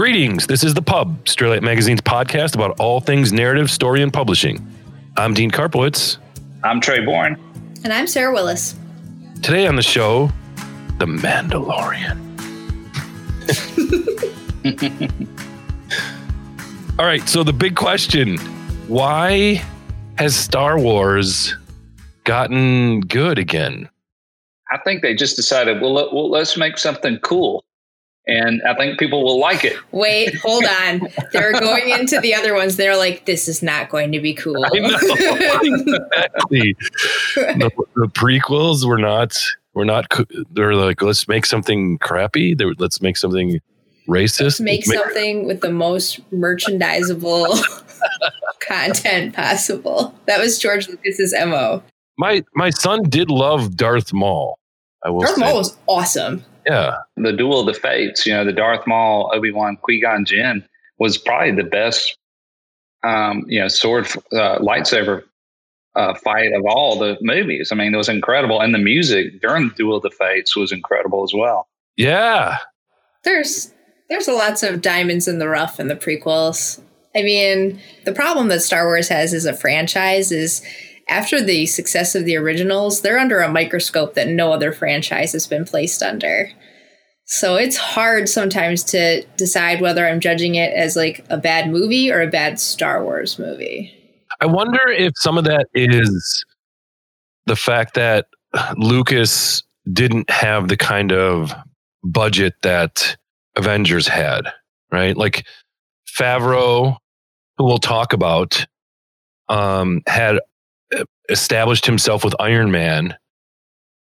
Greetings. This is The Pub, Straylight Magazine's podcast about all things narrative, story, and publishing. I'm Dean Karpowicz. I'm Trey Bourn. And I'm Sarah Willis. Today on the show, The Mandalorian. all right, so the big question why has Star Wars gotten good again? I think they just decided, well, let, well, let's make something cool. And I think people will like it. Wait, hold on. They're going into the other ones. They're like, this is not going to be cool. I know. exactly. the, the prequels were not, were not, they're like, let's make something crappy. They're, let's make something racist. Make Let's something with the most merchandisable content possible. That was George Lucas's MO. my, my son did love Darth Maul. I will Darth say. Maul was awesome. Yeah. The Duel of the Fates, you know, the Darth Maul, Obi Wan, Qui Gon Jinn was probably the best, um, you know, sword uh, lightsaber uh, fight of all the movies. I mean, it was incredible, and the music during the Duel of the Fates was incredible as well. Yeah. There's there's lots of diamonds in the rough in the prequels. I mean, the problem that Star Wars has as a franchise is after the success of the originals, they're under a microscope that no other franchise has been placed under. So it's hard sometimes to decide whether I'm judging it as like a bad movie or a bad Star Wars movie. I wonder if some of that is the fact that Lucas didn't have the kind of budget that Avengers had, right? Like Favreau, who we'll talk about, um, had established himself with Iron Man.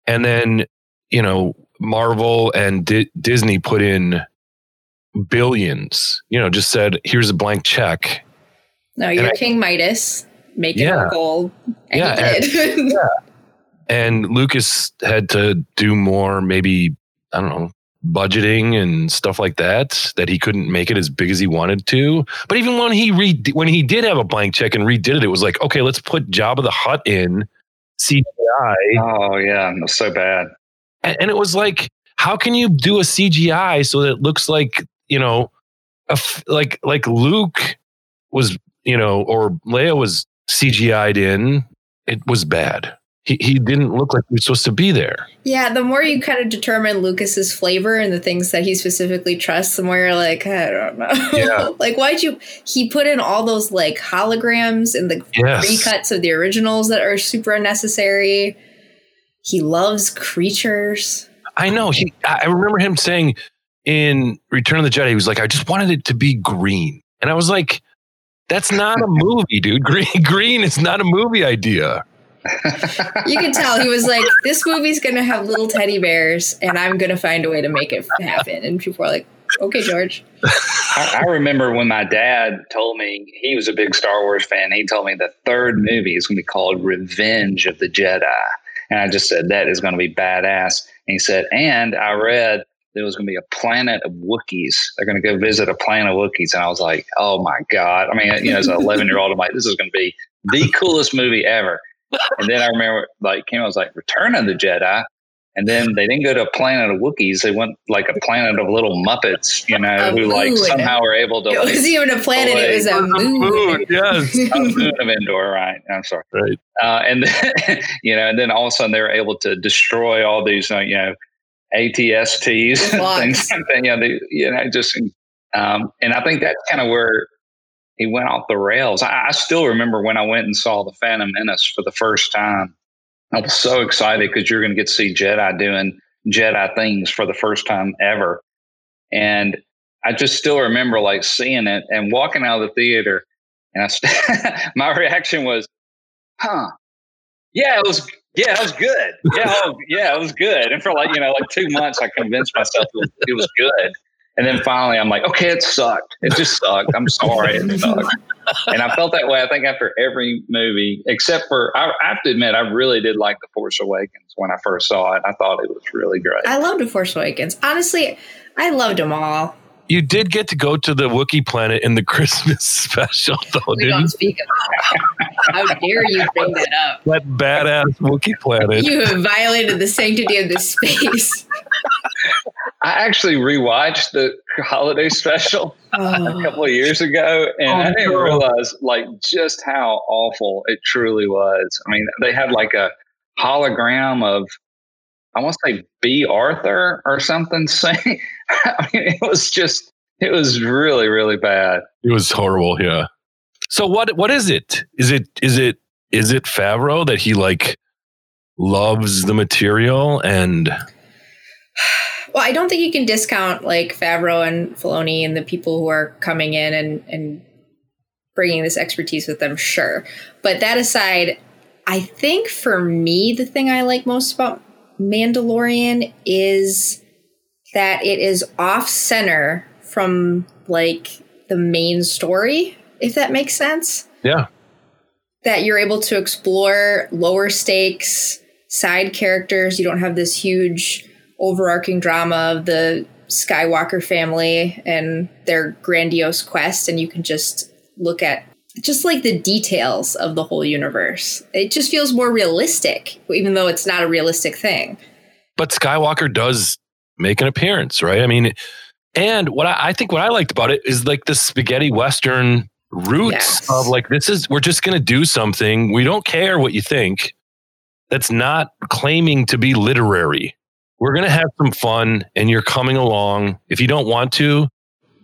And then, you know, Marvel and Di- Disney put in billions, you know, just said, here's a blank check. No, you're I- King Midas, make it Yeah. gold. And Yeah, he did. and Lucas had to do more, maybe I don't know, budgeting and stuff like that. That he couldn't make it as big as he wanted to. But even when he re- when he did have a blank check and redid it, it was like, okay, let's put Jabba the Hutt in CGI, Oh yeah, it was so bad. and, and it was like, how can you do a CGI so that it looks like you know, a f- like like Luke was, you know, or Leia was CGI'd in. It was bad. He, he didn't look like he was supposed to be there. Yeah, the more you kind of determine Lucas's flavor and the things that he specifically trusts, the more you're like, I don't know. Yeah. like, why'd you? He put in all those like holograms and the Yes. recuts of the originals that are super unnecessary. He loves creatures. I know. He, I remember him saying in Return of the Jedi, he was like, I just wanted it to be green. And I was like, that's not a movie, dude. Green, green is not a movie idea. You can tell he was like, this movie's gonna have little teddy bears, and I'm gonna find a way to make it happen. And people are like, okay, George. I, I remember when my dad told me he was a big Star Wars fan. He told me the third movie is to be called Revenge of the Jedi, and I just said that is to be badass. And he said, and I read there was going to be a planet of Wookiees. They're going to go visit a planet of Wookiees, and I was like, oh my god! I mean, you know, as an 11 year old, I'm like, this is going to be the coolest movie ever. And then I remember, like, came, I was like, Return of the Jedi. And then they didn't go to a planet of Wookiees. They went like a planet of little Muppets, you know, A who like moon. somehow were able to It like, wasn't even a planet; it was a moon. Moon, yes. Oh, moon of Endor, right? I'm sorry. Right. Uh, and then, you know, and then all of a sudden they were able to destroy all these, uh, you know, ATSTs and things like that. You know, they, you know, just, um, and I think that's kind of where he went off the rails. I, I still remember when I went and saw the Phantom Menace for the first time. I was so excited because you're going to get to see Jedi doing Jedi things for the first time ever. And I just still remember like seeing it and walking out of the theater. And I, st- my reaction was, huh, yeah, it was, yeah, it was good. Yeah, oh, yeah, it was good. And for like, you know, like two months, I convinced myself it was, it was good. And then finally, I'm like, okay, it sucked. It just sucked. I'm sorry, it sucked. And I felt that way. I think after every movie, except for I, I have to admit, I really did like The Force Awakens when I first saw it. I thought it was really great. I loved The Force Awakens. Honestly, I loved them all. You did get to go to the Wookiee planet in the Christmas special, though, We didn't don't speak of. How dare you bring that up? That badass Wookiee planet. You have violated the sanctity of this space. I I actually rewatched the holiday special a oh. couple of years ago, and Oh, I didn't no. realize like just how awful it truly was. I mean, they had like a hologram of I want to say Bea Arthur or something saying. I mean, it was just it was really really bad. It was horrible. Yeah. So what? What is it? Is it? Is it? Is it Favreau that he like loves the material and Well, I don't think you can discount like Favreau and Filoni and the people who are coming in and and bringing this expertise with them. Sure, but that aside, I think for me the thing I like most about Mandalorian is that it is off center from like the main story. If that makes sense yeah? that you're able to explore lower stakes side characters. You don't have this huge overarching drama of the Skywalker family and their grandiose quest, and you can just look at just like the details of the whole universe. It just feels more realistic, even though it's not a realistic thing. But Skywalker does make an appearance, right? I mean, and what I, I think what I liked about it is like the spaghetti western roots Yes. of like this is we're just going to do something. We don't care what you think. That's not claiming to be literary. We're going to have some fun, and you're coming along. If you don't want to,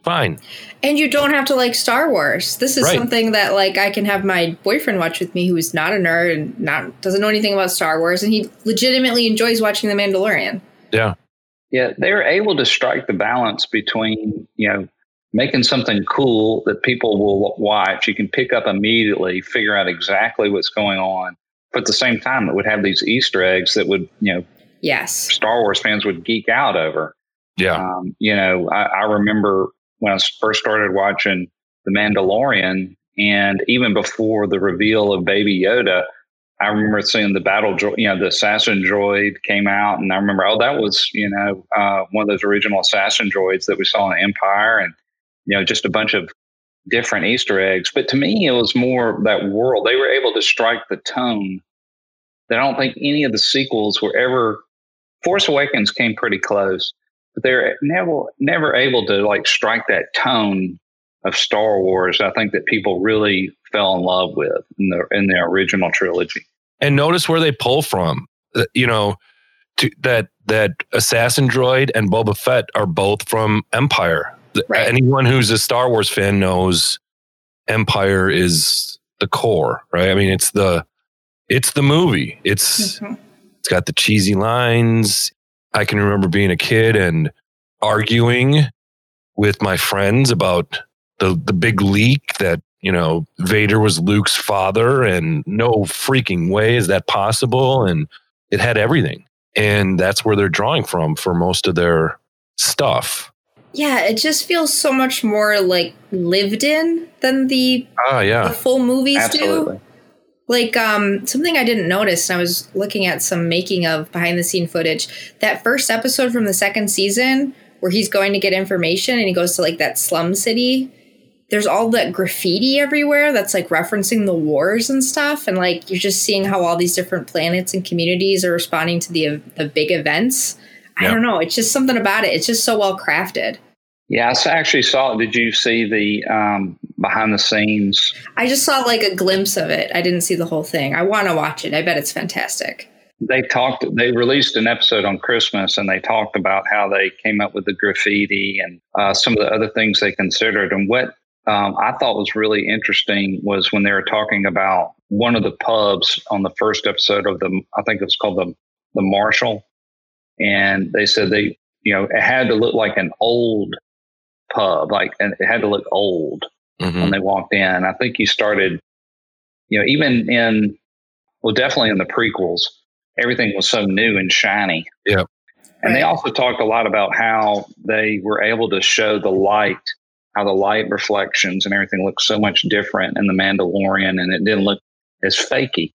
fine. And you don't have to like Star Wars. This is Right. something that like I can have my boyfriend watch with me who is not a nerd and not doesn't know anything about Star Wars and he legitimately enjoys watching The Mandalorian. Yeah, Yeah, they're able to strike the balance between you know making something cool that people will watch. You can pick up immediately, figure out exactly what's going on, but at the same time, it would have these Easter eggs that would you know Yes. Star Wars fans would geek out over. yeah, Um, you know, I, I remember when I first started watching The Mandalorian, and even before the reveal of Baby Yoda, I remember seeing the battle, dro- you know, the assassin droid came out, and I remember, oh, that was, you know, uh, one of those original assassin droids that we saw in Empire, and you know, just a bunch of different Easter eggs. But to me, it was more that world. They were able to strike the tone that I don't think any of the sequels were ever. Force Awakens came pretty close, but they're never never able to like strike that tone of Star Wars. I think that people really fell in love with in the in the original trilogy. and notice where they pull from. Uh, You know, to, that that assassin droid and Boba Fett are both from Empire. Right. Anyone who's a Star Wars fan knows Empire is the core, right? I mean, it's the it's the movie. It's Mhm. It's got the cheesy lines. I can remember being a kid and arguing with my friends about the the big leak that you know Vader was Luke's father, and no freaking way is that possible. And it had everything, and that's where they're drawing from for most of their stuff. Yeah, it just feels so much more like lived in than the, Ah, the yeah, full movies Absolutely. do. Like um something I didn't notice, and I was looking at some making of behind the scene footage. That first episode from the second season where he's going to get information and he goes to like that slum city. There's all that graffiti everywhere that's like referencing the wars and stuff, and like you're just seeing how all these different planets and communities are responding to the the big events. I don't know. It's just something about it. It's just so well crafted. Yeah, I actually saw. It. Did you see the um, behind the scenes? I just saw like a glimpse of it. I didn't see the whole thing. I want to watch it. I bet it's fantastic. They talked. They released an episode on Christmas, and they talked about how they came up with the graffiti and uh, some of the other things they considered. And what um, I thought was really interesting was when they were talking about one of the pubs on the first episode of the. I think it was called the the Marshall, and they said they, you know, it had to look like an old pub, like, and it had to look old. Mhm. when they walked in. I think you started, you know, even in, well, definitely in the prequels, everything was so new and shiny. Yeah. And they also talked a lot about how they were able to show the light, how the light reflections and everything looked so much different in The Mandalorian and it didn't look as fakey.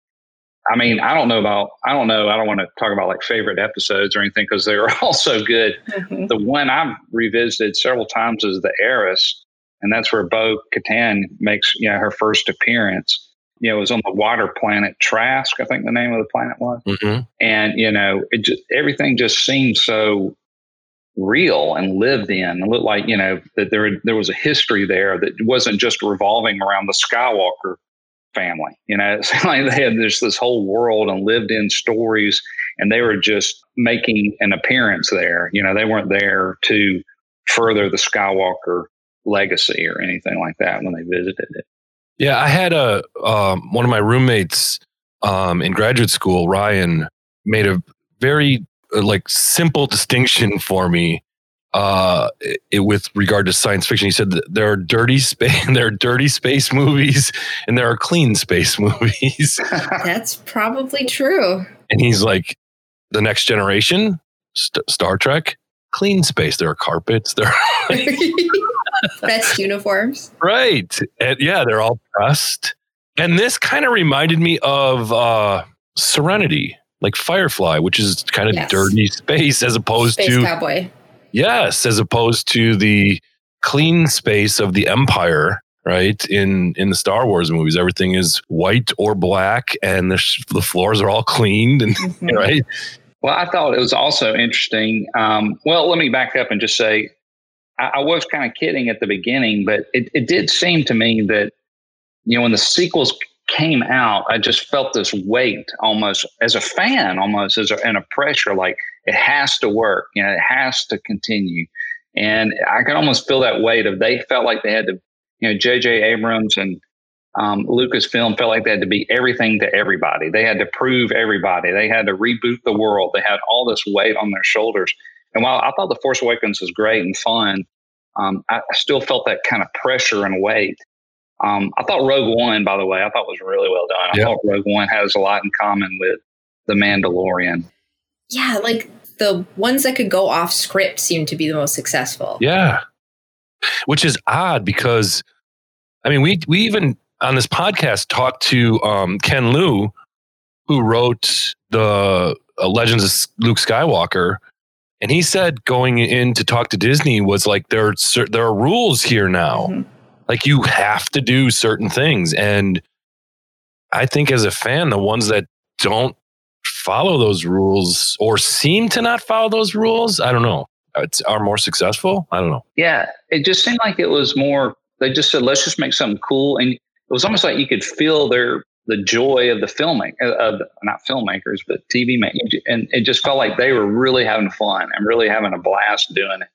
I mean, I don't know about, I don't know, I don't want to talk about like favorite episodes or anything because they were all so good the one I've revisited several times is the Heiress, and that's where Bo Katan makes you know her first appearance. You know, it was on the water planet Trask, I think the name of the planet was, Mhm. and you know, it just everything just seemed so real and lived in. It looked like you know that there there was a history there that wasn't just revolving around the Skywalker family. You know, it's like they had this this whole world and lived in stories, and they were just making an appearance there. You know, they weren't there to further the Skywalker legacy or anything like that when they visited it. Yeah, I had a um, one of my roommates um, in graduate school, Ryan, made a very uh, like simple distinction for me uh, it, with regard to science fiction. He said there are dirty space, there are dirty space movies, and there are clean space movies. That's probably true. And he's like, the next generation, St- Star Trek, clean space. There are carpets. There are pressed uniforms. Right. And yeah, they're all pressed. And this kind of reminded me of uh, Serenity, like Firefly, which is kind of yes. dirty space as opposed space to cowboy. Yes, as opposed to the clean space of the Empire, right? In in the Star Wars movies, everything is white or black, and the sh- the floors are all cleaned, and mm-hmm. right. Well, I thought it was also interesting. Um, well, let me back up and just say I, I was kind of kidding at the beginning, but it, it did seem to me that you know when the sequels came out, I just felt this weight almost as a fan, almost as a, and a pressure like it has to work, you know, it has to continue. And I could almost feel that weight of they felt like they had to, you know, J.J. Abrams and um, Lucasfilm felt like they had to be everything to everybody. They had to prove everybody. They had to reboot the world. They had all this weight on their shoulders. And while I thought The Force Awakens was great and fun, um, I, I, still felt that kind of pressure and weight. Um, I thought Rogue One, by the way, I thought was really well done. I yep. thought Rogue One has a lot in common with The Mandalorian. Yeah, like the ones that could go off script seem to be the most successful. Yeah. Which is odd because I mean we we even on this podcast talked to um, Ken Liu, who wrote the uh, Legends of Luke Skywalker, and he said going in to talk to Disney was like there are there are rules here now. Mm-hmm. Like you have to do certain things. And I think as a fan, the ones that don't follow those rules or seem to not follow those rules, I don't know, it's, are more successful. I don't know. Yeah. It just seemed like it was more, they just said, let's just make something cool. And it was almost like you could feel their, the joy of the filming, uh, of not filmmakers, but TV makers. And it just felt like they were really having fun and really having a blast doing it.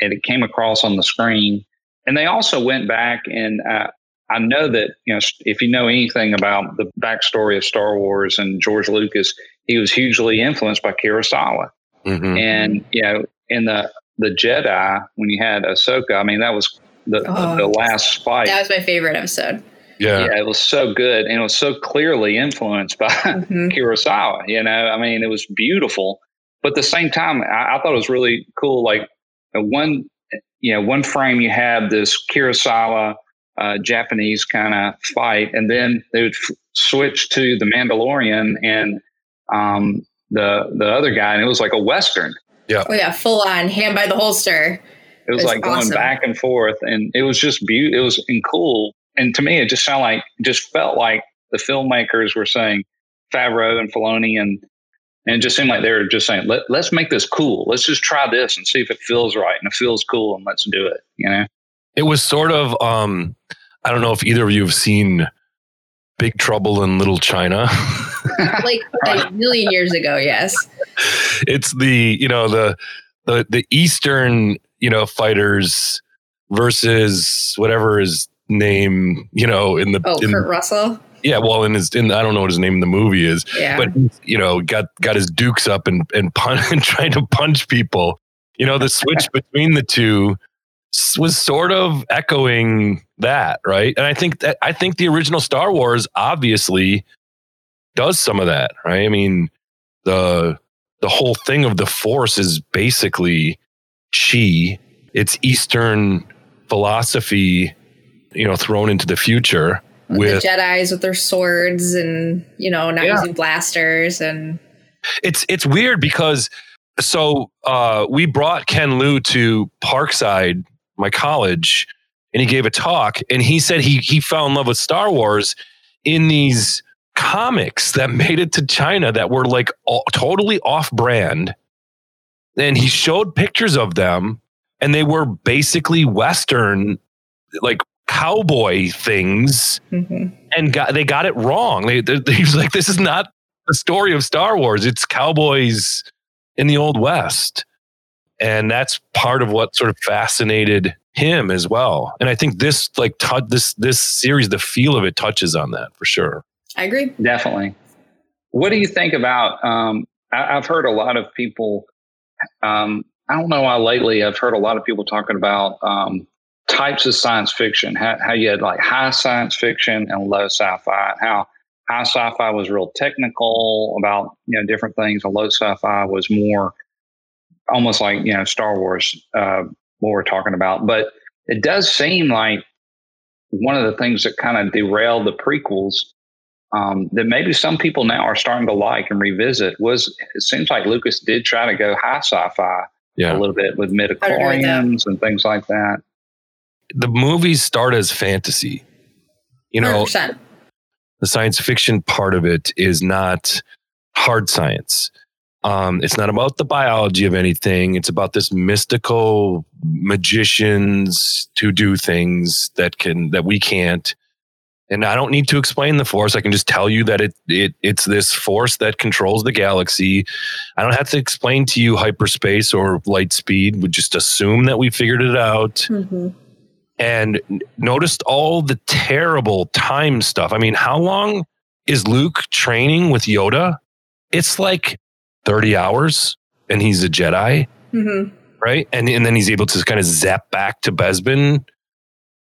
And it came across on the screen. And they also went back and uh, I know that you know if you know anything about the backstory of Star Wars and George Lucas, he was hugely influenced by Kurosawa. Mm-hmm. And you know, in the the Jedi, when you had Ahsoka, I mean, that was the, oh, the, the last fight. That was my favorite episode. Yeah. yeah, it was so good, and it was so clearly influenced by mm-hmm. Kurosawa. You know, I mean, it was beautiful, but at the same time, I, I thought it was really cool. Like one you know, one frame you have this Kurosawa uh, Japanese kind of fight, and then they would f- switch to the Mandalorian and um, the the other guy, and it was like a western. Yeah. Oh yeah, full on hand by the holster. It was, it was like awesome. going back and forth, and it was just beautiful. It was and cool, and to me, it just sounded like, just felt like the filmmakers were saying, Favreau and Filoni and and it just seemed like they were just saying, Let, let's make this cool. Let's just try this and see if it feels right. And it feels cool and let's do it, you know? It was sort of, um, I don't know if either of you have seen Big Trouble in Little China. like a million years ago, yes. It's the, you know, the, the, the Eastern, you know, fighters versus whatever his name, you know, in the. Oh, in, Kurt Russell? Yeah, well, in his, in I don't know what his name in the movie is, yeah. but you know, got got his dukes up and and, pun- and trying to punch people. You know, the switch between the two was sort of echoing that, right? And I think that I think the original Star Wars obviously does some of that, right? I mean, the the whole thing of the Force is basically chi. It's Eastern philosophy, you know, thrown into the future with the Jedi's with their swords and you know not yeah. using blasters and it's it's weird because so uh, we brought Ken Liu to Parkside, my college, and he gave a talk and he said he he fell in love with Star Wars in these comics that made it to China that were like all, totally off brand and he showed pictures of them, and they were basically Western, like cowboy things, Mhm. and got they got it wrong. They, they, he was like, "This is not the story of Star Wars. It's cowboys in the old West," and that's part of what sort of fascinated him as well. And I think this like tou this this series, the feel of it touches on that for sure. I agree. Definitely. What do you think about? Um, I, I've heard a lot of people. Um, I don't know why lately I've heard a lot of people talking about um, types of science fiction. How, how you had like high science fiction and low sci-fi. and How high sci-fi was real technical about you know different things, and low sci-fi was more almost like you know Star Wars. Uh, what we're talking about, but it does seem like one of the things that kind of derailed the prequels um, that maybe some people now are starting to like and revisit was it seems like Lucas did try to go high sci-fi Yeah. a little bit with agree with midichlorians and things like that. The movies start as fantasy. You know, 100%. the science fiction part of it is not hard science. Um, it's not about the biology of anything. It's about this mystical magicians to do things that can that we can't. And I don't need to explain the force. I can just tell you that it it it's this force that controls the galaxy. I don't have to explain to you hyperspace or light speed. We just assume that we figured it out Mhm. And noticed all the terrible time stuff. I mean, how long is Luke training with Yoda? It's like 30 hours and he's a Jedi, Mhm. right? And and then he's able to kind of zap back to Bespin.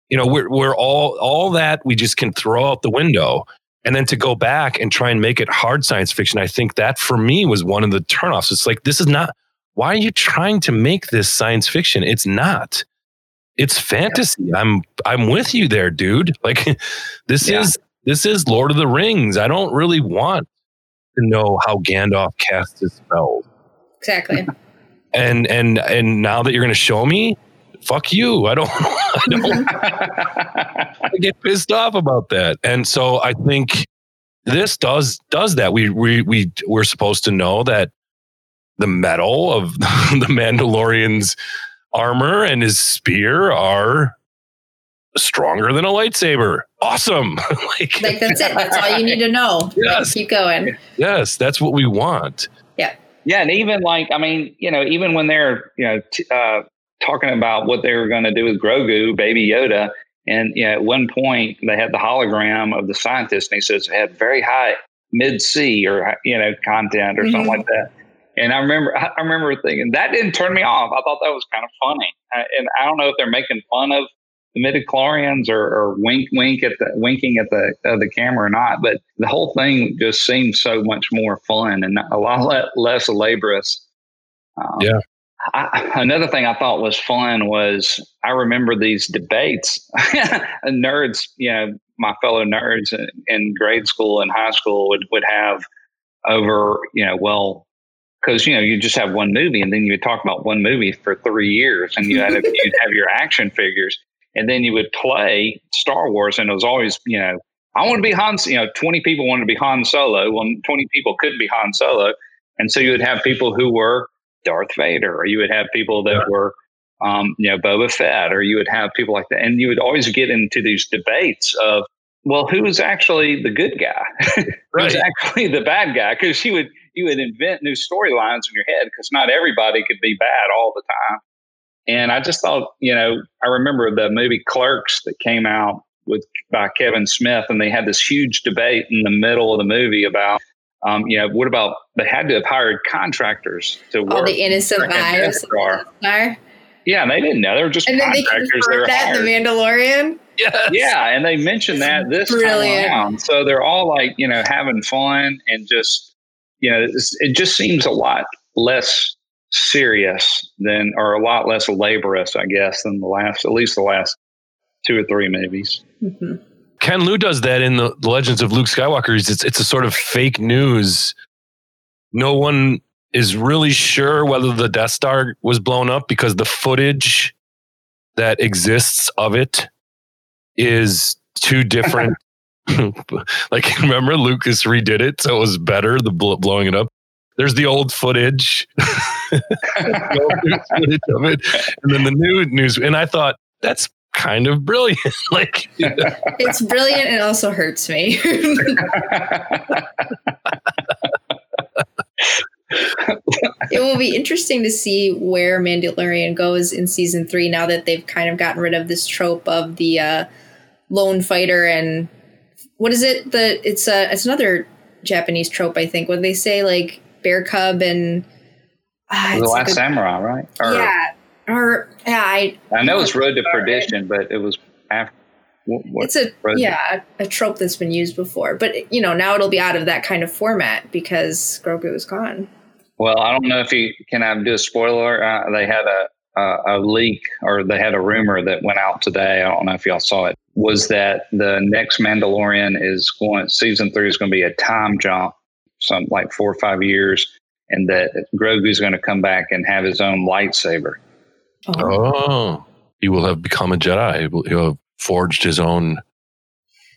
You know, we're we're all all that we just can throw out the window. And then to go back and try and make it hard science fiction, I think that for me was one of the turnoffs. It's like this is not why are you trying to make this science fiction? It's not it's fantasy. I'm I'm with you there, dude. Like this Yeah. is this is Lord of the Rings. I don't really want to know how Gandalf cast his spells. Exactly. And and and now that you're going to show me, fuck you. I don't I don't I get pissed off about that. And so I think this does does that. We we we we're supposed to know that the metal of the Mandalorian's armor and his spear are stronger than a lightsaber. Awesome. like, like that's it. That's all you need to know. Yes. Keep going. yes, that's what we want. Yeah, Yeah, and even like I mean, you know, even when they're you know t- uh, talking about what they were going to do with Grogu, Baby Yoda, and you know, at one point they had the hologram of the scientist, and he says it had very high mid C or you know content or something Mhm. like that. And I remember, I remember thinking that didn't turn me off. I thought that was kind of funny, Uh, and I don't know if they're making fun of the midichlorians or, or wink, wink at the winking at the of the camera or not. But the whole thing just seemed so much more fun and a lot less laborious. Um, Yeah. I, another thing I thought was fun was I remember these debates. nerds, you know, my fellow nerds in, in grade school and high school would would have over, you know, well, because you know you just have one movie and then you would talk about one movie for three years and you had you'd have your action figures. And then you would play Star Wars and it was always you know I want to be Han you know 20 people wanted to be Han Solo well 20 people couldn't be Han Solo. And so you would have people who were Darth Vader or you would have people that were um, you know Boba Fett or you would have people like that. And you would always get into these debates of well who is actually the good guy? Who's Right. actually the bad guy? Because you would you would invent new storylines in your head because not everybody could be bad all the time. And I just thought, you know, I remember the movie Clerks that came out with by Kevin Smith, and they had this huge debate in the middle of the movie about, um, you know, what about they had to have hired contractors to work. All the innocent for lives. of Death the Star. Yeah, and they didn't know they were just And then they contractors. They confirmed were that in The. Mandalorian. Yes. Yeah, and they mentioned that this Brilliant. time around. So they're all like, you know, having fun and just, you know, it just seems a lot less serious than, or a lot less laborious, I guess, than the last, at least the last two or three movies. Mhm. Ken Liu does that in the, the Legends of Luke Skywalker. It's it's a sort of fake news. No one is really sure whether the Death Star was blown up because the footage that exists of it is two different. like remember Lucas redid it, so it was better the bl- blowing it up. there's the old footage, the old footage of it, and then the new news. And I thought that's kind of brilliant. like it's brilliant and also hurts me. it will be interesting to see where Mandalorian goes in season three now that they've kind of gotten rid of this trope of the uh, lone fighter and what is it? The it's a it's another Japanese trope I think when they say like bear cub and uh, the last samurai, right? Or, yeah, or yeah, I I know it's Road to Perdition, but it was after. What, it's a yeah a trope that's been used before, but you know now it'll be out of that kind of format because Grogu is gone. Well, I don't know if you can I do a spoiler. Uh, they had a, a, a leak or they had a rumor that went out today. I don't know if y'all saw it. Was that the next Mandalorian is going? Season three is going to be a time jump, some like four or five years, and that Grogu is going to come back and have his own lightsaber. Oh. oh, he will have become a Jedi. He'll have forged his own.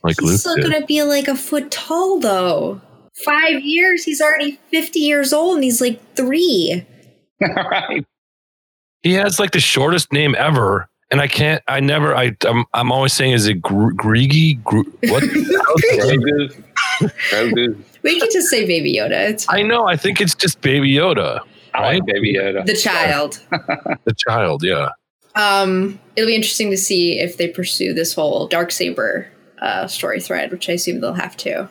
Like he's Luke still gonna be like a foot tall though five years, he's already 50 years old and he's like three. right. He has like the shortest name ever. And I can't, I never, I, I'm, I'm always saying, is it Gr- Greedy? Gr- what? we can just say Baby Yoda. It's I know. I think it's just Baby Yoda. I right? like Baby Yoda. The child. the child, yeah. Um, it'll be interesting to see if they pursue this whole dark saber uh, story thread, which I assume they'll have to.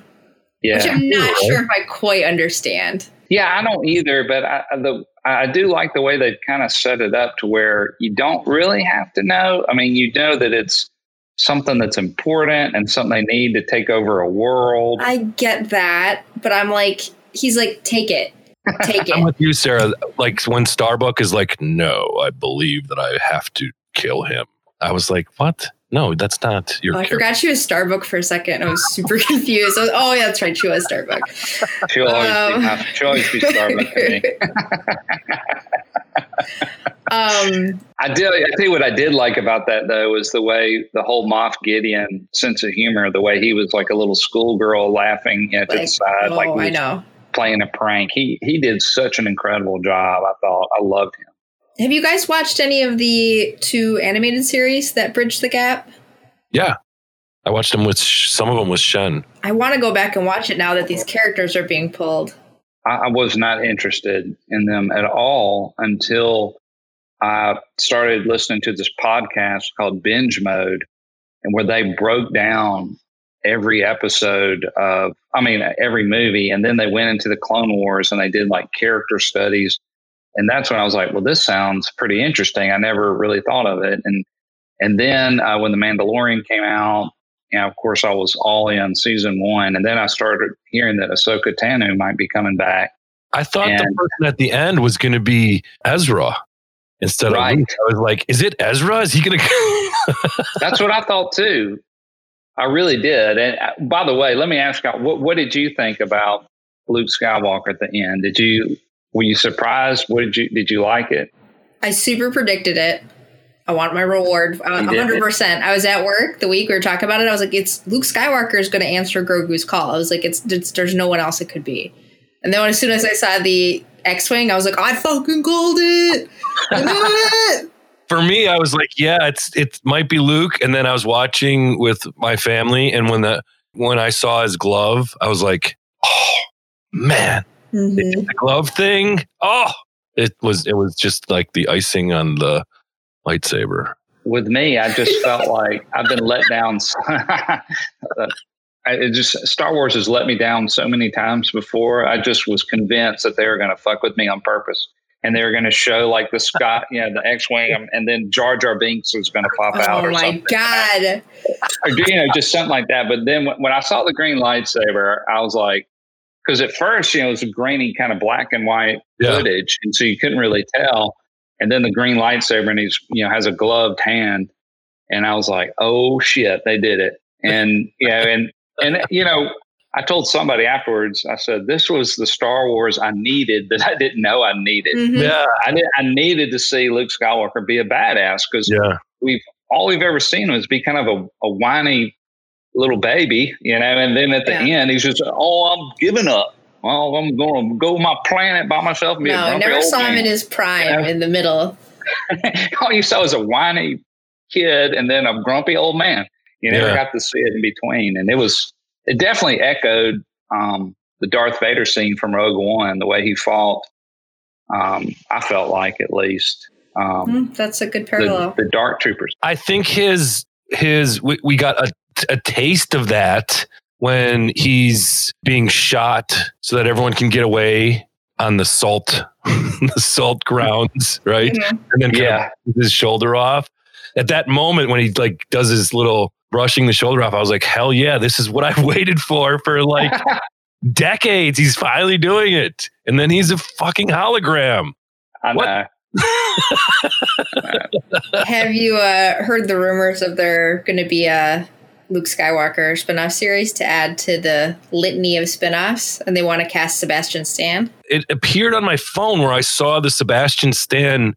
Yeah. Which I'm not sure if I quite understand. Yeah, I don't either, but I, the I do like the way they've kind of set it up to where you don't really have to know. I mean, you know that it's something that's important and something they need to take over a world. I get that, but I'm like, he's like, take it. Take it. I'm with you, Sarah. Like when Starbuck is like, no, I believe that I have to kill him. I was like, what? No, that's not your. Oh, I forgot she was Starbuck for a second. I was super confused. Was, oh yeah, that's right. She was Starbuck. She'll always, um, be, she'll always be Starbuck to me. um, I did. I tell you what I did like about that though was the way the whole Moff Gideon sense of humor, the way he was like a little schoolgirl laughing at like, the side, oh, like I know playing a prank. He he did such an incredible job. I thought I loved him. Have you guys watched any of the two animated series that bridge the gap? Yeah. I watched them with some of them with Shen. I want to go back and watch it now that these characters are being pulled. I was not interested in them at all until I started listening to this podcast called Binge Mode, and where they broke down every episode of, I mean, every movie, and then they went into the Clone Wars and they did like character studies and that's when I was like, well, this sounds pretty interesting. I never really thought of it. And and then uh, when the Mandalorian came out, you know, of course, I was all in season one, and then I started hearing that Ahsoka Tano might be coming back. I thought and, the person at the end was going to be Ezra instead right. of Luke. I was like, is it Ezra? Is he going to? That's what I thought too. I really did. And uh, by the way, let me ask you, what, what did you think about Luke Skywalker at the end? Did you were you surprised? What did you did you like it? I super predicted it. I want my reward. Uh, hundred percent. I was at work the week we were talking about it. I was like, "It's Luke Skywalker is going to answer Grogu's call." I was like, "It's, it's there's no one else it could be." And then as soon as I saw the X-wing, I was like, "I fucking called it!" it. For me, I was like, "Yeah, it's it might be Luke." And then I was watching with my family, and when the when I saw his glove, I was like, "Oh man, mm-hmm. the glove thing. Oh, it was it was just like the icing on the lightsaber. With me, I just felt like I've been let down. it just Star Wars has let me down so many times before. I just was convinced that they were going to fuck with me on purpose, and they were going to show like the Scott, you know, the X-wing, and then Jar Jar Binks was going to pop oh out. Oh my something. god! or you know, just something like that. But then when I saw the green lightsaber, I was like, because at first, you know, it was a grainy kind of black and white yeah. footage, and so you couldn't really tell. And then the green lightsaber, and he's you know has a gloved hand, and I was like, oh shit, they did it. And you know, and and you know, I told somebody afterwards, I said, this was the Star Wars I needed that I didn't know I needed. Mm-hmm. Yeah, I did. I needed to see Luke Skywalker be a badass because yeah. we've all we've ever seen was be kind of a, a whiny little baby, you know, and then at the yeah. end he's just, oh, I'm giving up. well, I'm going to go my planet by myself. And be no, I never saw man. him in his prime yeah. in the middle. All you saw was a whiny kid and then a grumpy old man. You never yeah. got to see it in between. And it was, it definitely echoed um, the Darth Vader scene from Rogue One, the way he fought. Um, I felt like at least. Um, mm, that's a good parallel. The, the, Dark Troopers. I think his his we, we got a, a taste of that when he's being shot so that everyone can get away on the salt the salt grounds, right? Mm-hmm. And then yeah, his shoulder off. At that moment when he like does his little brushing the shoulder off, I was like, hell yeah, this is what I've waited for for like decades. He's finally doing it. And then he's a fucking hologram. I know. Have you uh, heard the rumors of there going to be a Luke Skywalker spinoff series to add to the litany of spinoffs, and they want to cast Sebastian Stan? It appeared on my phone where I saw the Sebastian Stan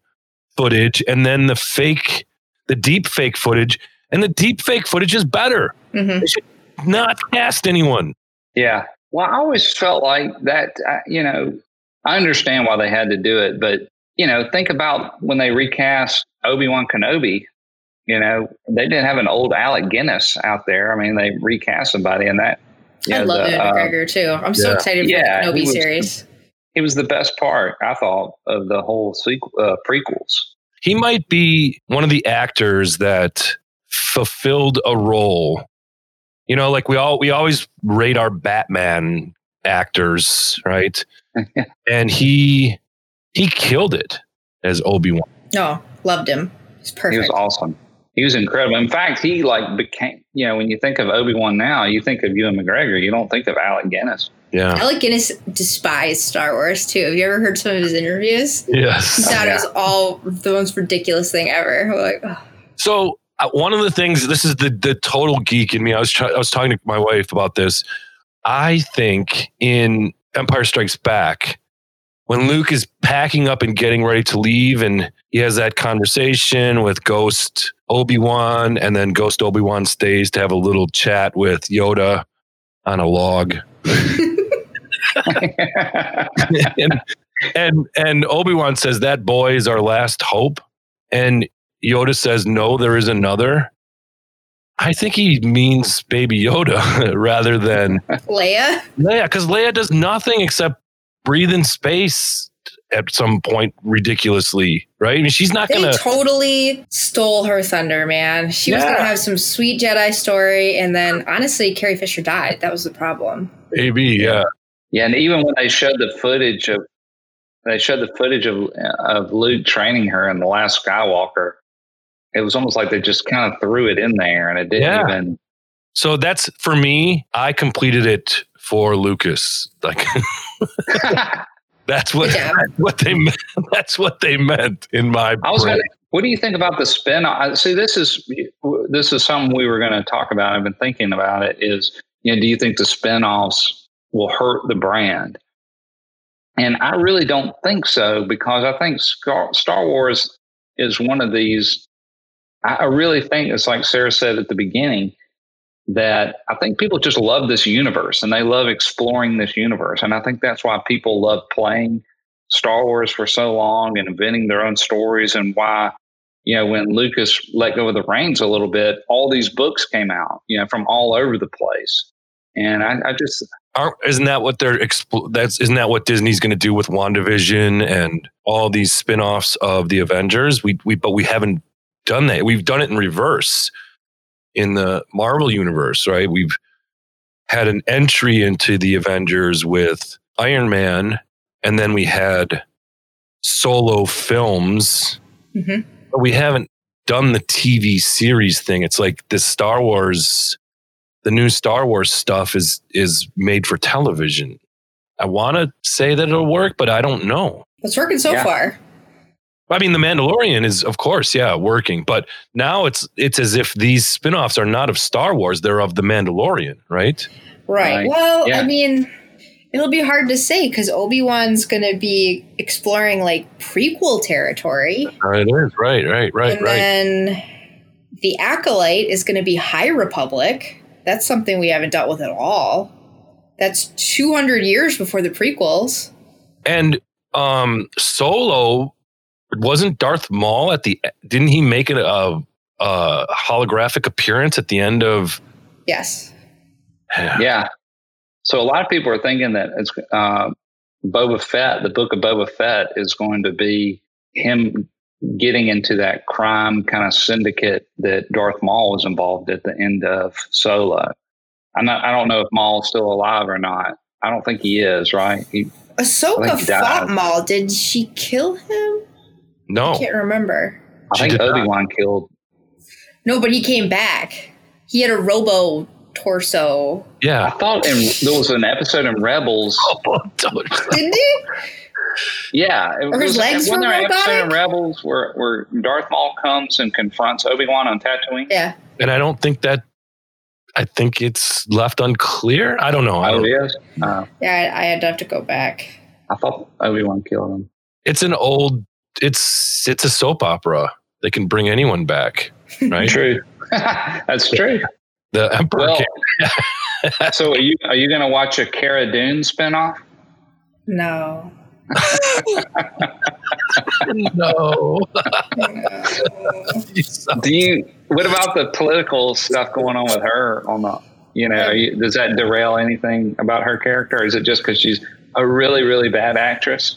footage and then the fake, the deep fake footage, and the deep fake footage is better. Mm-hmm. They should not cast anyone. Yeah. Well, I always felt like that, you know, I understand why they had to do it, but, you know, think about when they recast Obi Wan Kenobi. You know, they didn't have an old Alec Guinness out there. I mean, they recast somebody, in that. I know, love the, Ewan uh, McGregor too. I'm so excited for yeah, the Kenobi was, series. It was the best part, I thought, of the whole sequel, uh, prequels. He might be one of the actors that fulfilled a role. You know, like we all we always rate our Batman actors, right? and he he killed it as Obi Wan. Oh, loved him. He's perfect. He was awesome. He was incredible. In fact, he like became. You know, when you think of Obi Wan now, you think of Ewan McGregor. You don't think of Alec Guinness. Yeah. Alec Guinness despised Star Wars too. Have you ever heard some of his interviews? Yes. He thought yeah. it was all the most ridiculous thing ever. Like, oh. So uh, one of the things, this is the the total geek in me. I was try, I was talking to my wife about this. I think in Empire Strikes Back, when Luke is packing up and getting ready to leave, and he has that conversation with Ghost Obi Wan, and then Ghost Obi Wan stays to have a little chat with Yoda on a log. and and, and Obi Wan says that boy is our last hope, and Yoda says no, there is another. I think he means Baby Yoda rather than Leia. Leia, because Leia does nothing except breathe in space at some point ridiculously, right? I mean, she's not they gonna totally stole her thunder, man. She yeah. was gonna have some sweet Jedi story, and then honestly, Carrie Fisher died. That was the problem. Maybe, yeah. Yeah, and even when they showed the footage of they showed the footage of of Luke training her in the Last Skywalker, it was almost like they just kind of threw it in there, and it didn't yeah. even. So that's for me. I completed it for Lucas. Like that's what yeah. what they meant. That's what they meant in my. I was. Gonna, what do you think about the spin? I see. This is this is something we were going to talk about. I've been thinking about it. Is you know, do you think the spinoffs will hurt the brand? And I really don't think so because I think Star, Star Wars is one of these. I really think it's like Sarah said at the beginning that I think people just love this universe and they love exploring this universe. And I think that's why people love playing Star Wars for so long and inventing their own stories and why, you know, when Lucas let go of the reins a little bit, all these books came out, you know, from all over the place. And I, I just Aren't, isn't that what they're that's isn't that what Disney's going to do with WandaVision and all these spin-offs of the Avengers? We we but we haven't done that. We've done it in reverse in the Marvel universe, right? We've had an entry into the Avengers with Iron Man and then we had solo films. Mm-hmm. But we haven't done the TV series thing. It's like the Star Wars the new Star Wars stuff is is made for television. I want to say that it'll work, but I don't know. It's working so yeah. far. I mean, The Mandalorian is, of course, yeah, working, but now it's it's as if these spin-offs are not of Star Wars; they're of The Mandalorian, right? Right. right. Well, yeah. I mean, it'll be hard to say because Obi Wan's going to be exploring like prequel territory. It is right, right, right, and right. then the acolyte is going to be High Republic that's something we haven't dealt with at all. That's 200 years before the prequels. And um Solo wasn't Darth Maul at the didn't he make a, a, a holographic appearance at the end of Yes. Yeah. So a lot of people are thinking that it's uh, Boba Fett, the book of Boba Fett, is going to be him getting into that crime kind of syndicate that Darth Maul was involved at the end of Solo. I'm not, I don't know if Maul's still alive or not. I don't think he is, right? He, I Ahsoka think fought Maul. Did she kill him? No. I can't remember. I She think did. Obi Wan killed. No, but he came back. He had a robo torso. Yeah, I thought in, there was an episode in Rebels. Didn't he? Yeah, it Or his was, legs were there an episode in? Rebels where, where Darth Maul comes and confronts Obi Wan on Tatooine? Yeah. And I don't think that I think it's left unclear. I don't know. I Oh, don't, it is. Uh, Yeah, I, I had to have to go back. I thought Obi Wan killed him. it's an old it's it's a soap opera. They can bring anyone back, right? True. That's true. The Emperor Well, can- so are you are you going to watch a Cara Dune spinoff? No. no. No. Do you? What about the political stuff going on with her on the? You know, you, does that derail anything about her character, or is it just because she's a really really bad actress?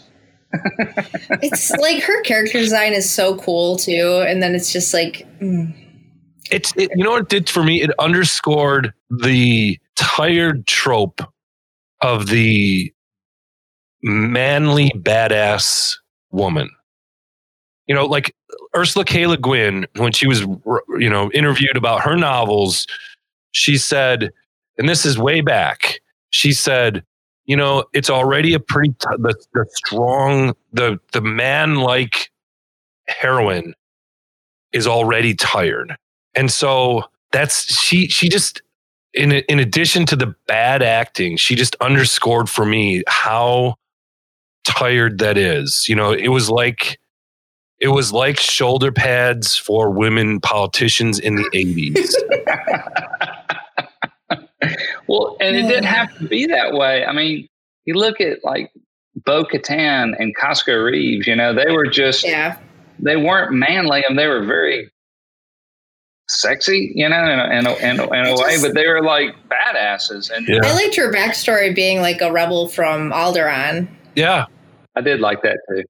It's like her character design is so cool too, and then it's just like mm, It's it, you know what it did for me? It underscored the tired trope of the manly badass woman. You know, like Ursula K. Le Guin, when she was you know interviewed about her novels, she said, and this is way back. She said, you know, it's already a pretty t- the, the strong the the man like heroine is already tired. And so that's she she just in in addition to the bad acting she just underscored for me how tired that is. You know it was like it was like shoulder pads for women politicians in the 80s Well, and it didn't have to be that way. I mean, you look at like Bo Katan and Koska Reeves. You know, they were just yeah. they weren't manly and they were very sexy, you know, in a, in a, in a, in a I way, just- but they were like badasses. And Yeah. I liked your backstory being like a rebel from Alderaan. yeah I did like that too.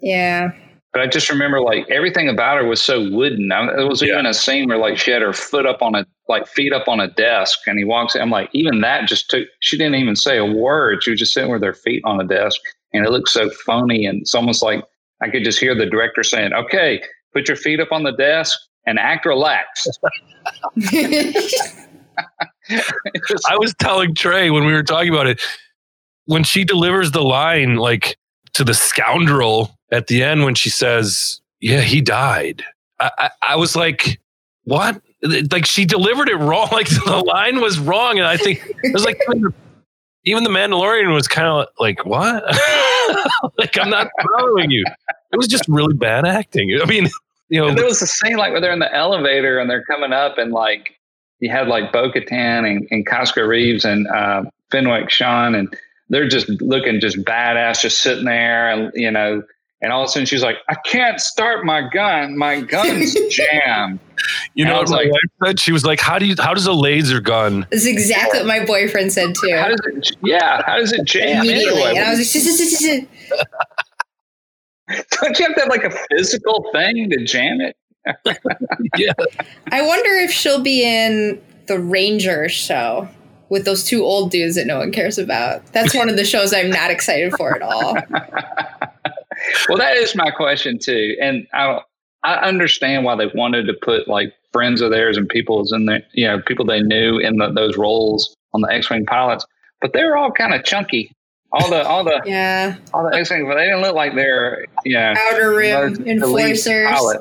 Yeah. But I just remember like everything about her was so wooden. I, there was Yeah. even a scene where like she had her foot up on a like feet up on a desk, and he walks. in. I'm like, even that just took. She didn't even say a word. She was just sitting with her feet on a desk, and it looked so phony. And it's almost like I could just hear the director saying, "Okay, put your feet up on the desk and act relaxed." I was telling Trey when we were talking about it, when she delivers the line like to the scoundrel at the end when she says, "Yeah, he died," I, I, I was like, "What?" Like she delivered it wrong. Like the line was wrong, and I think it was like even the, Mandalorian was kind of like, "What?" like I'm not following you. It was just really bad acting. I mean, you know, And there was a scene like where they're in the elevator and they're coming up and like you had like Bo Katan and, and Koska Reeves and uh, Fennec Shand and they're just looking just badass, just sitting there and you know, and all of a sudden she's like, I can't start my gun, my gun's jammed. you and know, was what my like- wife said she was like, "How do you? How does a laser gun?" That's exactly what my boyfriend said too. How does it? Yeah, how does it jam Immediately. anyway? And I was like. Don't you have to have like a physical thing to jam it? Yeah, I wonder if she'll be in the Ranger show with those two old dudes that no one cares about. That's one of the shows I'm not excited for at all. Well, that is my question too, and I I understand why they wanted to put like friends of theirs and people's in there, you know, people they knew in the, those roles on the X-wing pilots, but they were all kind of chunky. All the all the Yeah. all the X-wing, but they didn't look like they're you know Outer Rim Enforcers. pilot.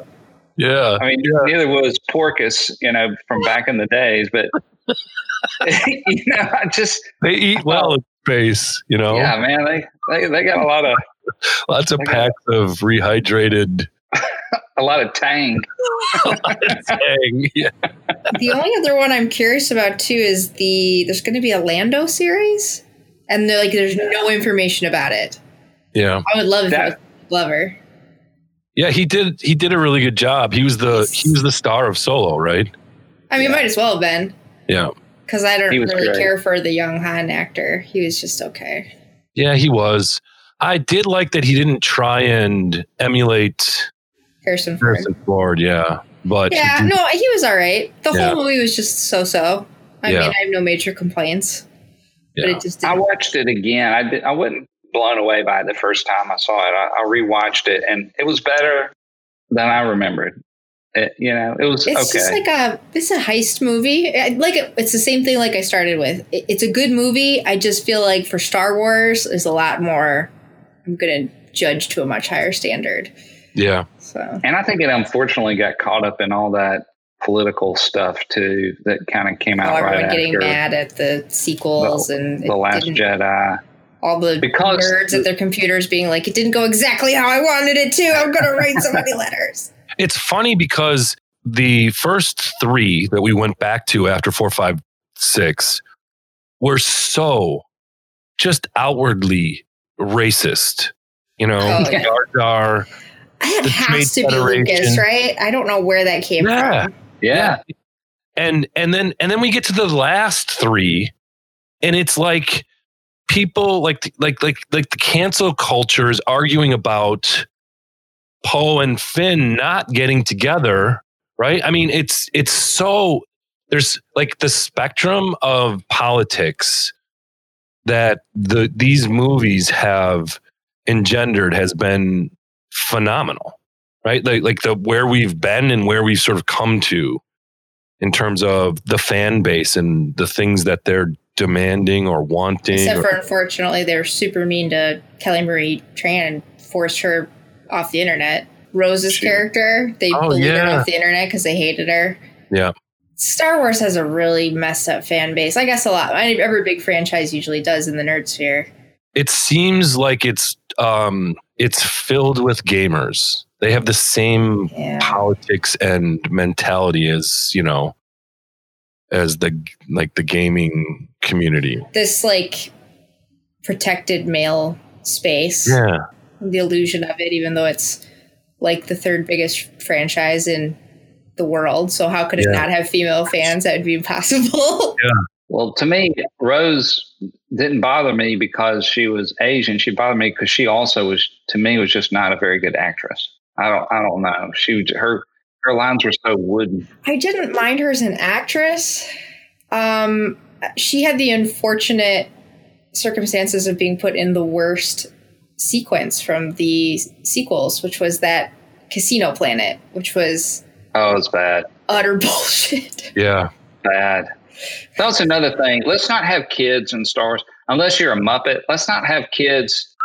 yeah. I mean, Yeah. neither was Porkins, you know, from back in the days, but you know, I just They eat well in space, you know. yeah, man, they, they they got a lot of Lots of packs of rehydrated a lot of tang. tang. Yeah. The only other one I'm curious about too is the there's going to be a Lando series. and they're like, there's no information about it. Yeah. I would love if it That- was Glover. Yeah, he did he did a really good job. He was the he was the star of Solo, right? I mean, Yeah. might as well have been Yeah. because I don't really great. care for the young Han actor. He was just okay. Yeah, he was. I did like that he didn't try and emulate Harrison Ford. Harrison Ford, yeah. But he Yeah, did- no, he was all right. The Yeah. whole movie was just so-so. I Yeah. mean, I have no major complaints, but yeah. it just I didn't. watched it again. I did, I wasn't blown away by it the first time I saw it. I, I rewatched it, and it was better than I remembered. It, you know, it was It's okay. just like a it's a heist movie. I- Like it's the same thing like I started with. It- It's a good movie. I just feel like for Star Wars there's a lot more. I'm gonna judge to a much higher standard. yeah. So and I think it unfortunately got caught up in all that political stuff too that kind of came out oh, how right everyone getting after mad at the sequels and the Last Jedi. all the Because- nerds at their computers being like, it didn't go exactly how I wanted it to. I'm gonna write so many letters. It's funny because the first three that we went back to after four, five, six were so just outwardly racist. You know, Oh, yeah. Jar Jar. That The has to Trade be Lucas, right? I don't know where that came Yeah. from. Yeah, and and then and then we get to the last three and it's like people like like like like the cancel culture is arguing about poe and finn not getting together right i mean it's it's so there's like the spectrum of politics that the these movies have engendered has been phenomenal right like like the where we've been and where we've sort of come to in terms of the fan base and the things that they're demanding or wanting. Except or- for unfortunately, they were super mean to Kelly Marie Tran and forced her off the internet. Rose's She- character, they Oh, bullied her off the internet because they hated her. Yeah. Star Wars has a really messed up fan base. I guess a lot. Every big franchise usually does in the nerd sphere. it seems like it's um it's filled with gamers. They have the same Yeah. politics and mentality as, you know, as the like the gaming community. This like protected male space. Yeah. the illusion of it, even though it's like the third biggest franchise in the world. So how could it Yeah. not have female fans? That would be impossible. Well, to me, Rose didn't bother me because she was Asian. She bothered me because she also was, to me, was just not a very good actress. I don't, I don't know. She, her, her lines were so wooden. I didn't mind her as an actress. Um, she had the unfortunate circumstances of being put in the worst sequence from the sequels, which was that Casino Planet, which was Oh, it's bad, utter bullshit. Yeah. bad. That's another thing. Let's not have kids in Star Wars unless you're a Muppet. Let's not have kids.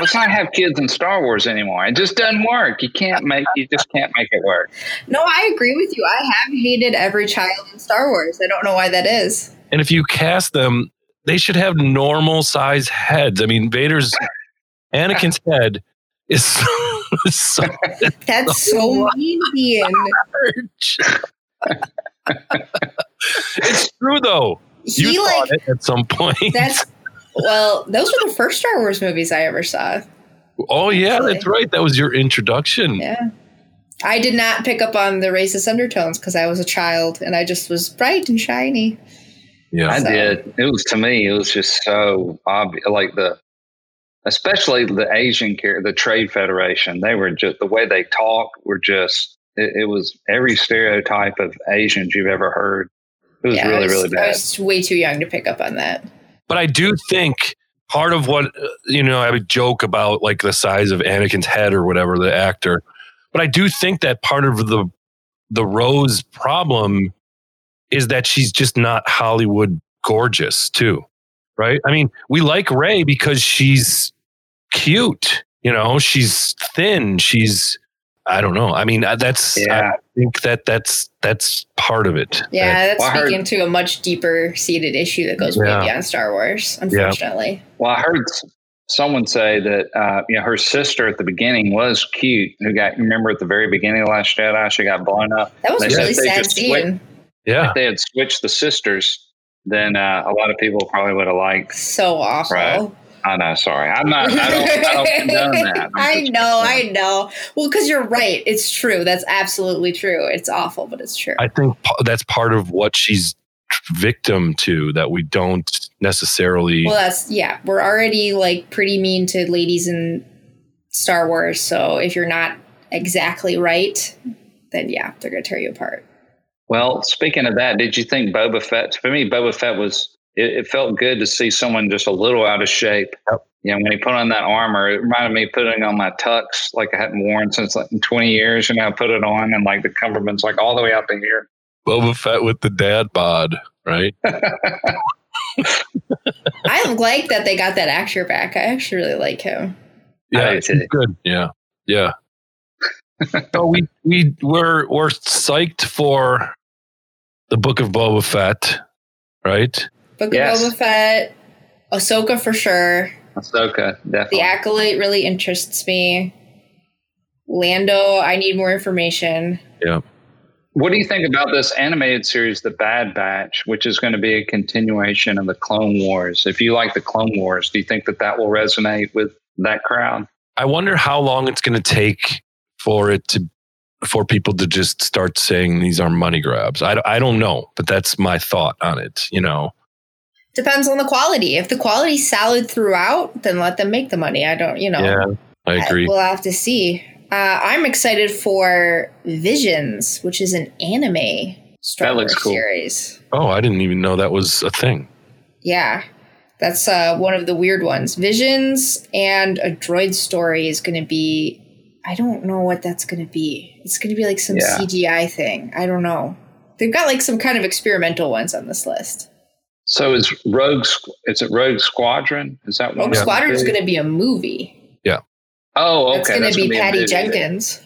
Let's not have kids in Star Wars anymore. It just doesn't work. You can't make. You just can't make it work. No, I agree with you. I have hated every child in Star Wars. I don't know why that is. And if you cast them, they should have normal size heads. I mean, Vader's Anakin's head is so, so That's so mean, Dean. it's true though. You He thought like it at some point. that's well, those were the first Star Wars movies I ever saw. oh yeah, Actually. that's right. That was your introduction. Yeah. I did not pick up on the racist undertones because I was a child and I just was bright and shiny. Yeah. I did. It was to me. It was just so obvious. Like the, especially the Asian care, the Trade Federation. They were just the way they talk were just. It, it was every stereotype of Asians you've ever heard. It was yeah, really, I was, really I was way too young to pick up on that. But I do think part of what you know, I would joke about like the size of Anakin's head or whatever the actor. But I do think that part of the the Rose problem is that she's just not Hollywood gorgeous too. Right? I mean, we like Rey because she's cute, you know, she's thin, she's I don't know. I mean, uh, that's Yeah. I think that that's that's part of it. Yeah, that's Well, I heard- speaking to a much deeper seated issue that goes Yeah. way beyond Star Wars, unfortunately. Well, I heard someone say that uh, you know her sister at the beginning was cute. Who got remember at the very beginning of Last Jedi, she got blown up. That was They a said really they sad scene. went- Yeah. They had switched the sisters then uh, a lot of people probably would have liked. So awful. Right. I know. Sorry, I'm not. I don't, I don't condone that. I'm I just- know, I know. Well, because you're right. It's true. That's absolutely true. It's awful, but it's true. I think that's part of what she's victim to that we don't necessarily. Well, that's yeah. We're already like pretty mean to ladies in Star Wars. So if you're not exactly right, then yeah, they're gonna tear you apart. Well, speaking of that, did you think Boba Fett? For me, Boba Fett was. It, it felt good to see someone just a little out of shape. Yep. You know, when he put on that armor, it reminded me of putting on my tux like I hadn't worn since like 20 years. And I put it on, and like the cummerbund's like all the way out to here. Boba Fett with the dad bod, right? I like that they got that actor back. I actually really like him. Yeah, it's good. Yeah, yeah. so we we we're we're psyched for the book of Boba Fett, right? Book Yes. of Boba Fett, Ahsoka for sure. Ahsoka, definitely. The Acolyte really interests me. Lando, I need more information. Yeah. What do you think about this animated series, The Bad Batch, which is going to be a continuation of the Clone Wars? If you like the Clone Wars, do you think that that will resonate with that crowd? I wonder how long it's going to take for it to for people to just start saying these are money grabs. I, I don't know, but that's my thought on it. You know, Depends on the quality. If the quality's solid throughout, then let them make the money. I don't, you know. yeah, I agree. We'll have to see. Uh, I'm excited for Visions, which is an anime Star That looks Wars cool. series. Oh, I didn't even know that was a thing. Yeah, that's uh, one of the weird ones. Visions and a droid story is going to be. I don't know what that's going to be. It's going to be like some Yeah. CGI thing. I don't know. They've got like some kind of experimental ones on this list. So is Rogue? Squ- Is it Rogue Squadron? Is that one? Rogue of Squadron is going to be a movie. Yeah. Oh, okay. That's going to be Patty. Jenkins.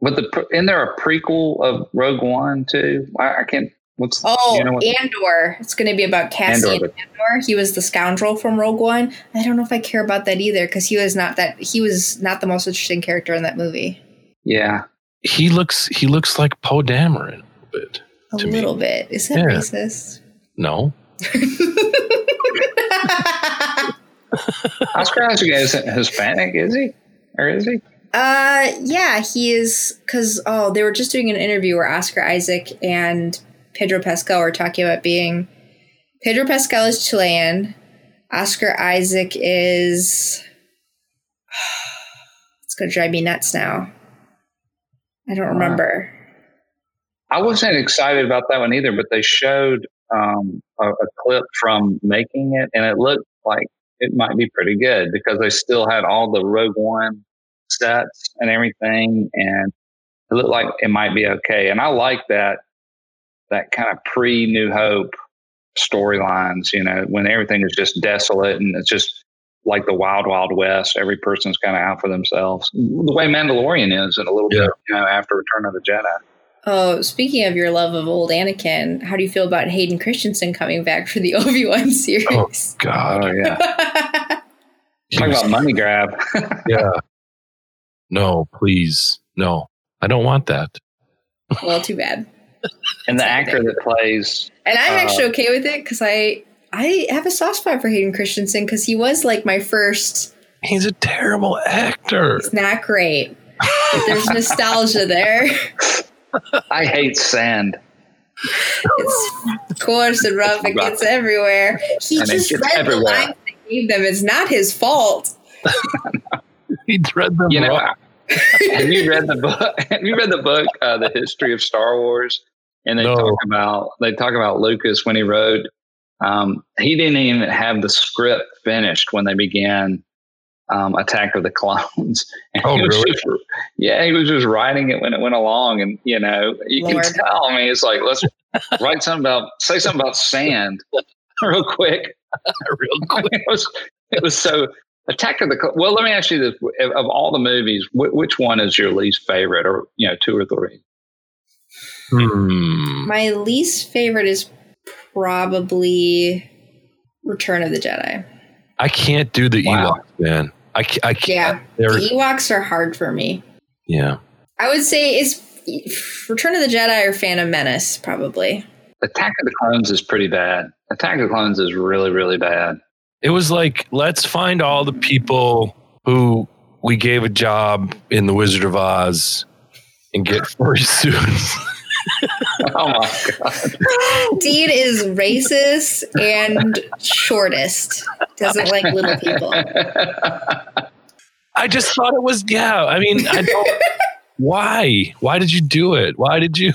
But the isn't there a prequel of Rogue One too? I, I can't. What's Oh, you know what- Andor. It's going to be about Cassian Andor, Andor, He was the scoundrel from Rogue One. I don't know if I care about that either because he was not that. He was not the most interesting character in that movie. yeah. He looks he looks like Poe Dameron a little bit. A To me. little bit. Is that Yeah. racist? No, Oscar Isaac is Hispanic, is he? Or is he? Uh, yeah, he is because oh, they were just doing an interview where Oscar Isaac and Pedro Pascal were talking about being. Pedro Pascal is Chilean. Oscar Isaac is. It's gonna drive me nuts now. I don't remember. I wasn't excited about that one either, but they showed um, a, a clip from making it, and it looked like it might be pretty good because they still had all the Rogue One sets and everything, and it looked like it might be okay. And I like that that kind of pre New Hope storylines. You know, when everything is just desolate and it's just like the wild, wild west. Every person's kind of out for themselves. The way Mandalorian is in a little Yeah. bit, you know, after Return of the Jedi. Oh, speaking of your love of old Anakin, how do you feel about Hayden Christensen coming back for the Obi Wan series? Oh God, Oh yeah. Talk about money grab. yeah. No, please, no. I don't want that. well, too bad. and the actor that plays And I'm Uh, actually okay with it because I I have a soft spot for Hayden Christensen because he was like my first. He's a terrible actor. It's not great. But there's nostalgia there. I hate sand. It's coarse and rough. It gets everywhere. He And just gets read everywhere. the lines they gave them. It's not his fault. He read them You know, wrong. have you read the book? Have you read the book, uh, The History of Star Wars? And they No. talk about they talk about Lucas when he wrote. Um, he didn't even have the script finished when they began um, Attack of the Clones. And Oh, really? just- yeah, he was just writing it when it went along, and you know, you Lord. can tell. I mean, it's like let's write something about say something about sand real quick. Real quick. it was it was so Attack of the Cl- well. Let me ask you this: of of all the movies, wh- which one is your least favorite, or you know, two or three? Hmm. My least favorite is probably Return of the Jedi. I can't do the Wow. Ewoks, man. I can't. I can't. Yeah, They're, the Ewoks are hard for me. yeah. I would say it's Return of the Jedi or Phantom Menace, probably. Attack of the Clones is pretty bad. Attack of the Clones is really, really bad. It was like, let's find all the people who we gave a job in the Wizard of Oz and get furry suits. oh my god. Dean is racist and shortest. Doesn't like little people. I just thought it was yeah. I mean, I don't. why? Why did you do it? Why did you?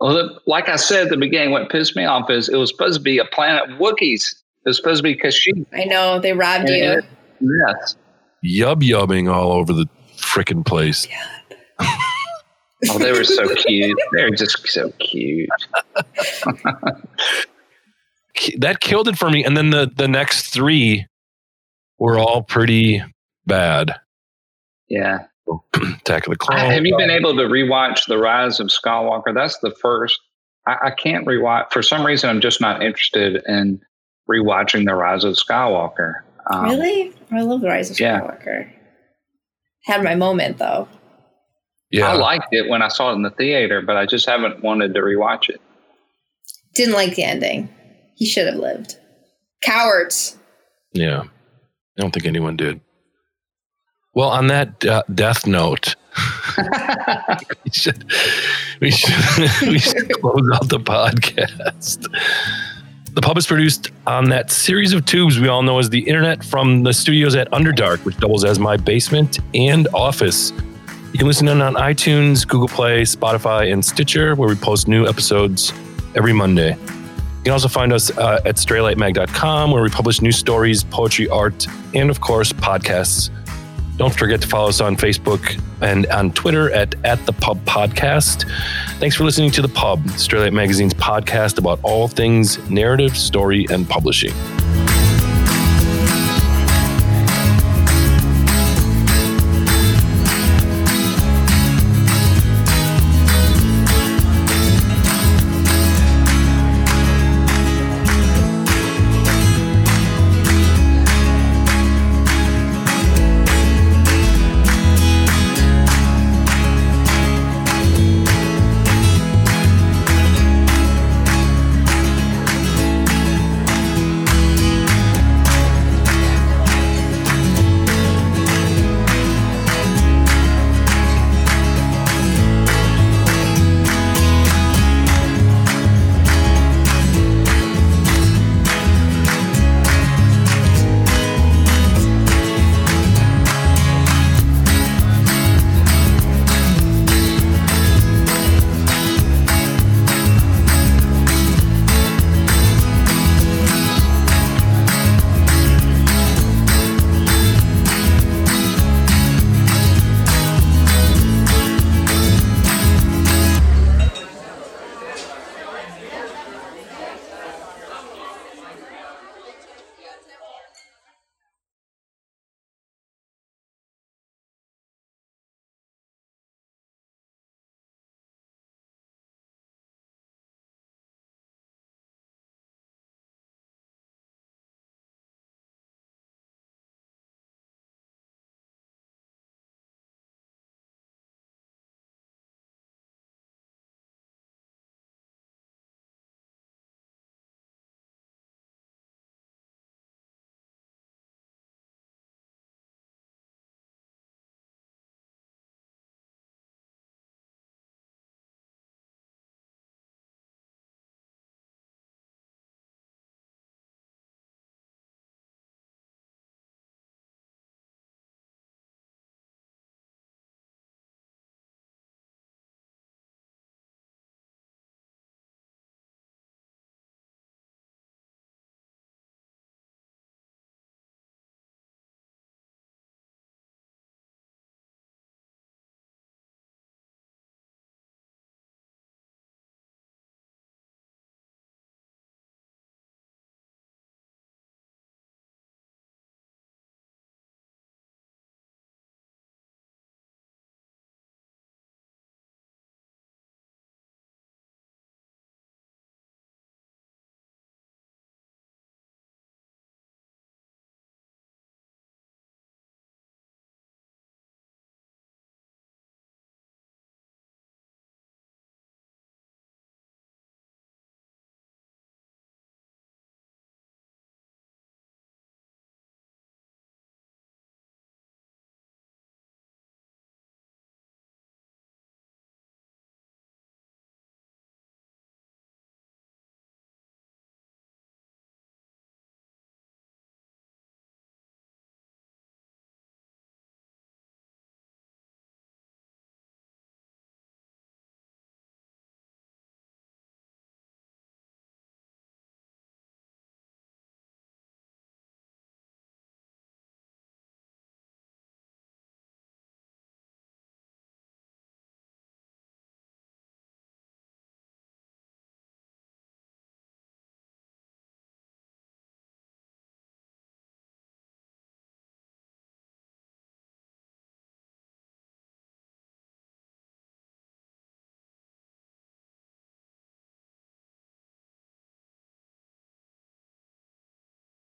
Well, like I said at the beginning, what pissed me off is it was supposed to be a planet of Wookiees. It was supposed to be Kashyyyk. I know they robbed you. Yes. Yub yubbing all over the freaking place. oh, they were so cute. They were just so cute. that killed it for me. And then the the next three were all pretty bad. Yeah. Attack of the Clones. Have you been able to rewatch The Rise of Skywalker? That's the first. I, I can't rewatch. For some reason, I'm just not interested in rewatching The Rise of Skywalker. Um, really? I love The Rise of Skywalker. Yeah. Had my moment though. Yeah. I liked it when I saw it in the theater, but I just haven't wanted to rewatch it. Didn't like the ending. He should have lived. Cowards. Yeah. I don't think anyone did. Well, on that uh, death note, we should we should we should close out the podcast. The pub is produced on that series of tubes we all know as the internet from the studios at Underdark, which doubles as my basement and office. You can listen in on iTunes, Google Play, Spotify, and Stitcher, where we post new episodes every Monday. You can also find us uh, at straylightmag.com, where we publish new stories, poetry, art, and of course, podcasts. Don't forget to follow us on Facebook and on Twitter at, at the Pub Podcast. Thanks for listening to The Pub, Straylight Magazine's podcast about all things narrative, story, and publishing.